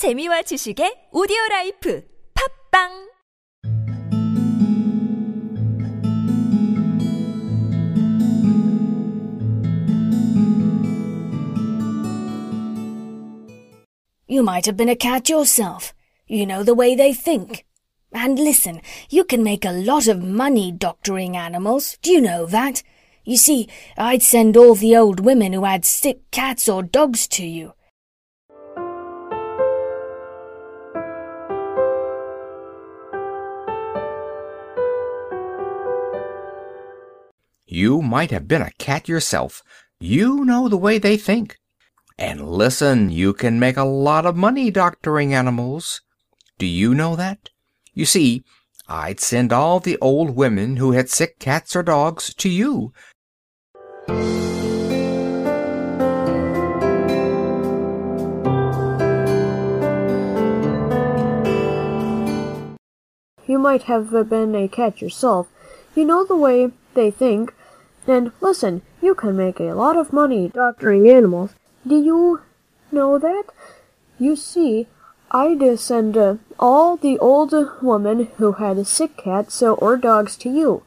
재미와 지식의 오디오 라이프 팝빵 You might have been a cat yourself. You know the way they think. And listen, you can make a lot of money doctoring animals. Do you know that? You see, I'd send all the old women who had sick cats or dogs to you. You might have been a cat yourself. You know the way they think. And listen, you can make a lot of money doctoring animals. Do you know that? You see, I'd send all the old women who had sick cats or dogs to you. You might have been a cat yourself. You know the way they think. And listen, you can make a lot of money doctoring animals. Do you know that? You see, I'd send uh, all the old women who had sick cats or dogs to you.